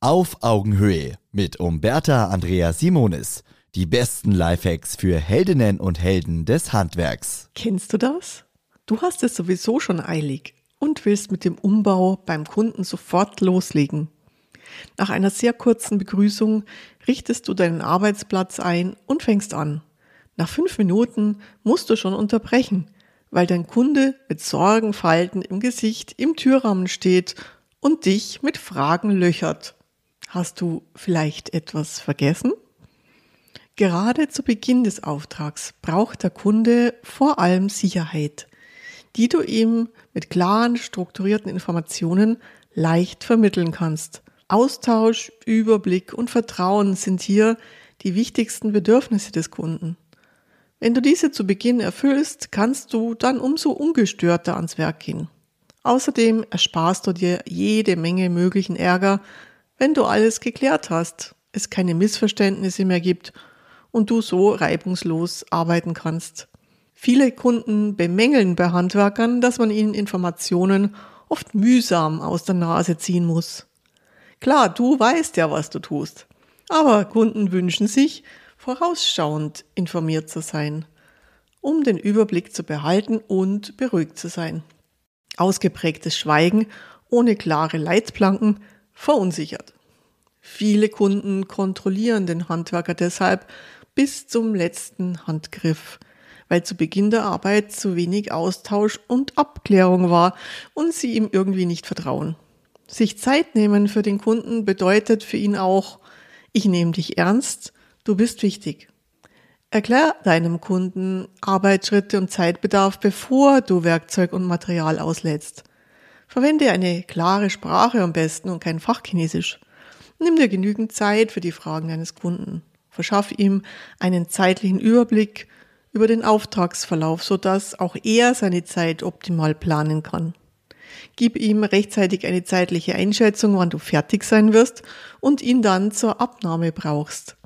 Auf Augenhöhe mit Umberta Andrea Simonis. Die besten Lifehacks für Heldinnen und Helden des Handwerks. Kennst du das? Du hast es sowieso schon eilig und willst mit dem Umbau beim Kunden sofort loslegen. Nach einer sehr kurzen Begrüßung richtest du deinen Arbeitsplatz ein und fängst an. Nach fünf Minuten musst du schon unterbrechen, weil dein Kunde mit Sorgenfalten im Gesicht im Türrahmen steht und dich mit Fragen löchert. Hast du vielleicht etwas vergessen? Gerade zu Beginn des Auftrags braucht der Kunde vor allem Sicherheit, die du ihm mit klaren, strukturierten Informationen leicht vermitteln kannst. Austausch, Überblick und Vertrauen sind hier die wichtigsten Bedürfnisse des Kunden. Wenn du diese zu Beginn erfüllst, kannst du dann umso ungestörter ans Werk gehen. Außerdem ersparst du dir jede Menge möglichen Ärger wenn du alles geklärt hast, es keine Missverständnisse mehr gibt und du so reibungslos arbeiten kannst. Viele Kunden bemängeln bei Handwerkern, dass man ihnen Informationen oft mühsam aus der Nase ziehen muss. Klar, du weißt ja, was du tust, aber Kunden wünschen sich, vorausschauend informiert zu sein, um den Überblick zu behalten und beruhigt zu sein. Ausgeprägtes Schweigen ohne klare Leitplanken verunsichert. Viele Kunden kontrollieren den Handwerker deshalb bis zum letzten Handgriff, weil zu Beginn der Arbeit zu wenig Austausch und Abklärung war und sie ihm irgendwie nicht vertrauen. Sich Zeit nehmen für den Kunden bedeutet für ihn auch, ich nehme dich ernst, du bist wichtig. Erklär deinem Kunden Arbeitsschritte und Zeitbedarf, bevor du Werkzeug und Material auslädst. Verwende eine klare Sprache am besten und kein Fachchinesisch. Nimm dir genügend Zeit für die Fragen deines Kunden. Verschaff ihm einen zeitlichen Überblick über den Auftragsverlauf, sodass auch er seine Zeit optimal planen kann. Gib ihm rechtzeitig eine zeitliche Einschätzung, wann du fertig sein wirst und ihn dann zur Abnahme brauchst.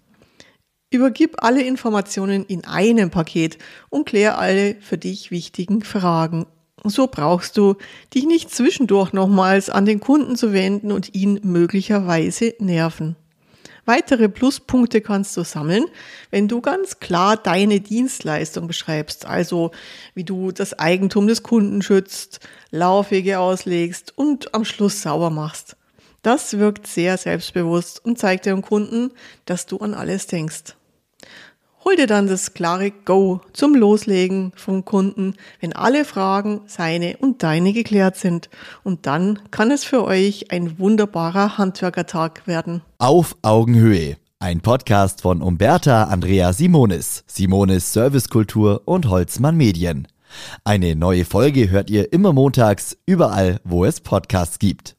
Übergib alle Informationen in einem Paket und klär alle für dich wichtigen Fragen so brauchst du dich nicht zwischendurch nochmals an den Kunden zu wenden und ihn möglicherweise nerven. Weitere Pluspunkte kannst du sammeln, wenn du ganz klar deine Dienstleistung beschreibst, also wie du das Eigentum des Kunden schützt, Laufwege auslegst und am Schluss sauber machst. Das wirkt sehr selbstbewusst und zeigt dem Kunden, dass du an alles denkst. Hol dir dann das klare Go zum Loslegen vom Kunden, wenn alle Fragen, seine und deine geklärt sind. Und dann kann es für euch ein wunderbarer Handwerkertag werden. Auf Augenhöhe. Ein Podcast von Umberta Andrea Simonis, Simonis Servicekultur und Holzmann Medien. Eine neue Folge hört ihr immer montags, überall, wo es Podcasts gibt.